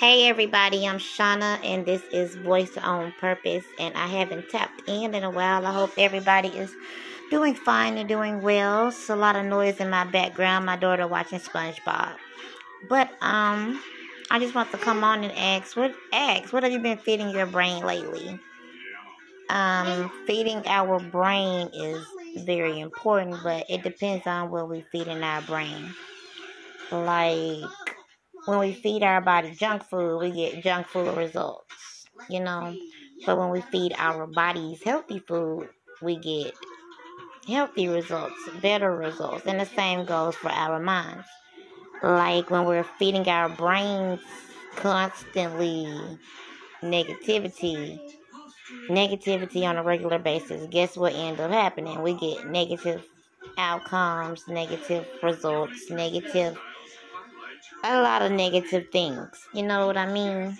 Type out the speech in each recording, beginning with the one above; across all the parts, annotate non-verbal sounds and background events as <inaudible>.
Hey everybody, I'm Shauna and this is Voice on Purpose and I haven't tapped in in a while. I hope everybody is doing fine and doing well. It's a lot of noise in my background. My daughter watching SpongeBob. But um I just want to come on and ask what ask what have you been feeding your brain lately? Um feeding our brain is very important, but it depends on what we feed in our brain. Like when we feed our body junk food, we get junk food results, you know. But when we feed our bodies healthy food, we get healthy results, better results. And the same goes for our minds. Like when we're feeding our brains constantly negativity, negativity on a regular basis, guess what end up happening? We get negative outcomes, negative results, negative a lot of negative things. You know what I mean?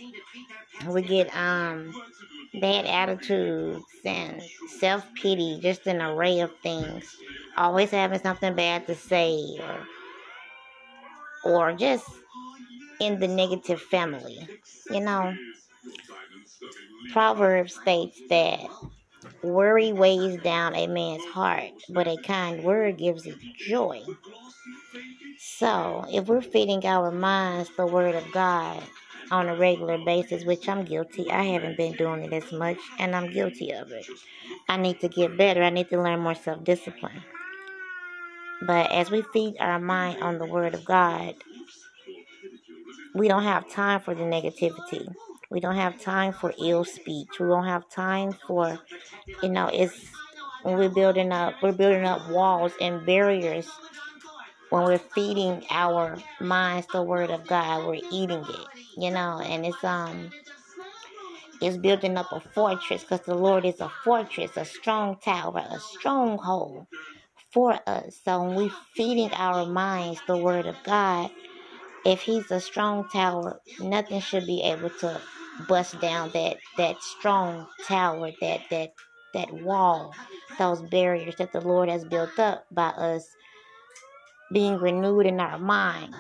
We get um bad attitudes and self pity, just an array of things. Always having something bad to say or or just in the negative family. You know. Proverbs states that worry weighs down a man's heart, but a kind word gives it joy. So, if we're feeding our minds the Word of God on a regular basis, which I'm guilty, I haven't been doing it as much, and I'm guilty of it. I need to get better. I need to learn more self discipline. But as we feed our mind on the Word of God, we don't have time for the negativity. We don't have time for ill speech. We don't have time for, you know, it's when we're building up, we're building up walls and barriers when we're feeding our minds the word of God, we're eating it, you know, and it's um it's building up a fortress because the Lord is a fortress, a strong tower, a stronghold for us. So when we're feeding our minds the word of God, if he's a strong tower, nothing should be able to bust down that that strong tower, that that that wall, those barriers that the Lord has built up by us being renewed in our mind.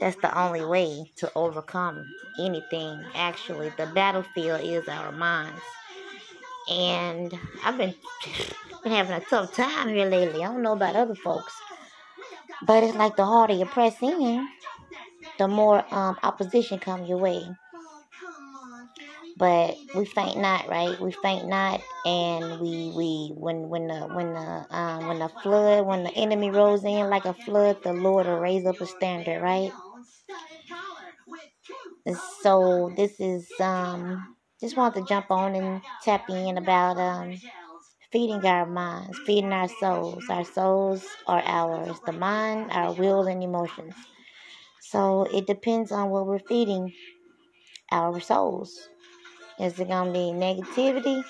That's the only way to overcome anything. Actually, the battlefield is our minds. And I've been <laughs> been having a tough time here lately. I don't know about other folks, but it's like the harder you press in, the more um, opposition come your way but we faint not, right? We faint not, and we we when when the when the um when the flood when the enemy rolls in like a flood, the Lord will raise up a standard, right? so this is um just want to jump on and tap in about um feeding our minds, feeding our souls. Our souls are ours, the mind, our will, and emotions. So it depends on what we're feeding our souls. Is it going to be negativity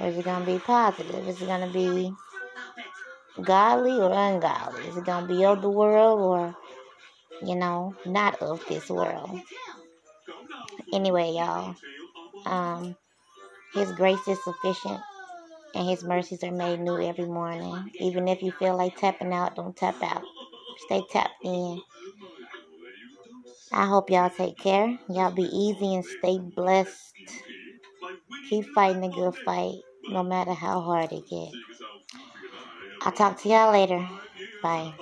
or is it going to be positive? Is it going to be godly or ungodly? Is it going to be of the world or, you know, not of this world? Anyway, y'all, um, His grace is sufficient and His mercies are made new every morning. Even if you feel like tapping out, don't tap out. Stay tapped in. I hope y'all take care. Y'all be easy and stay blessed. Keep fighting the good fight, no matter how hard it gets. I'll talk to y'all later. Bye.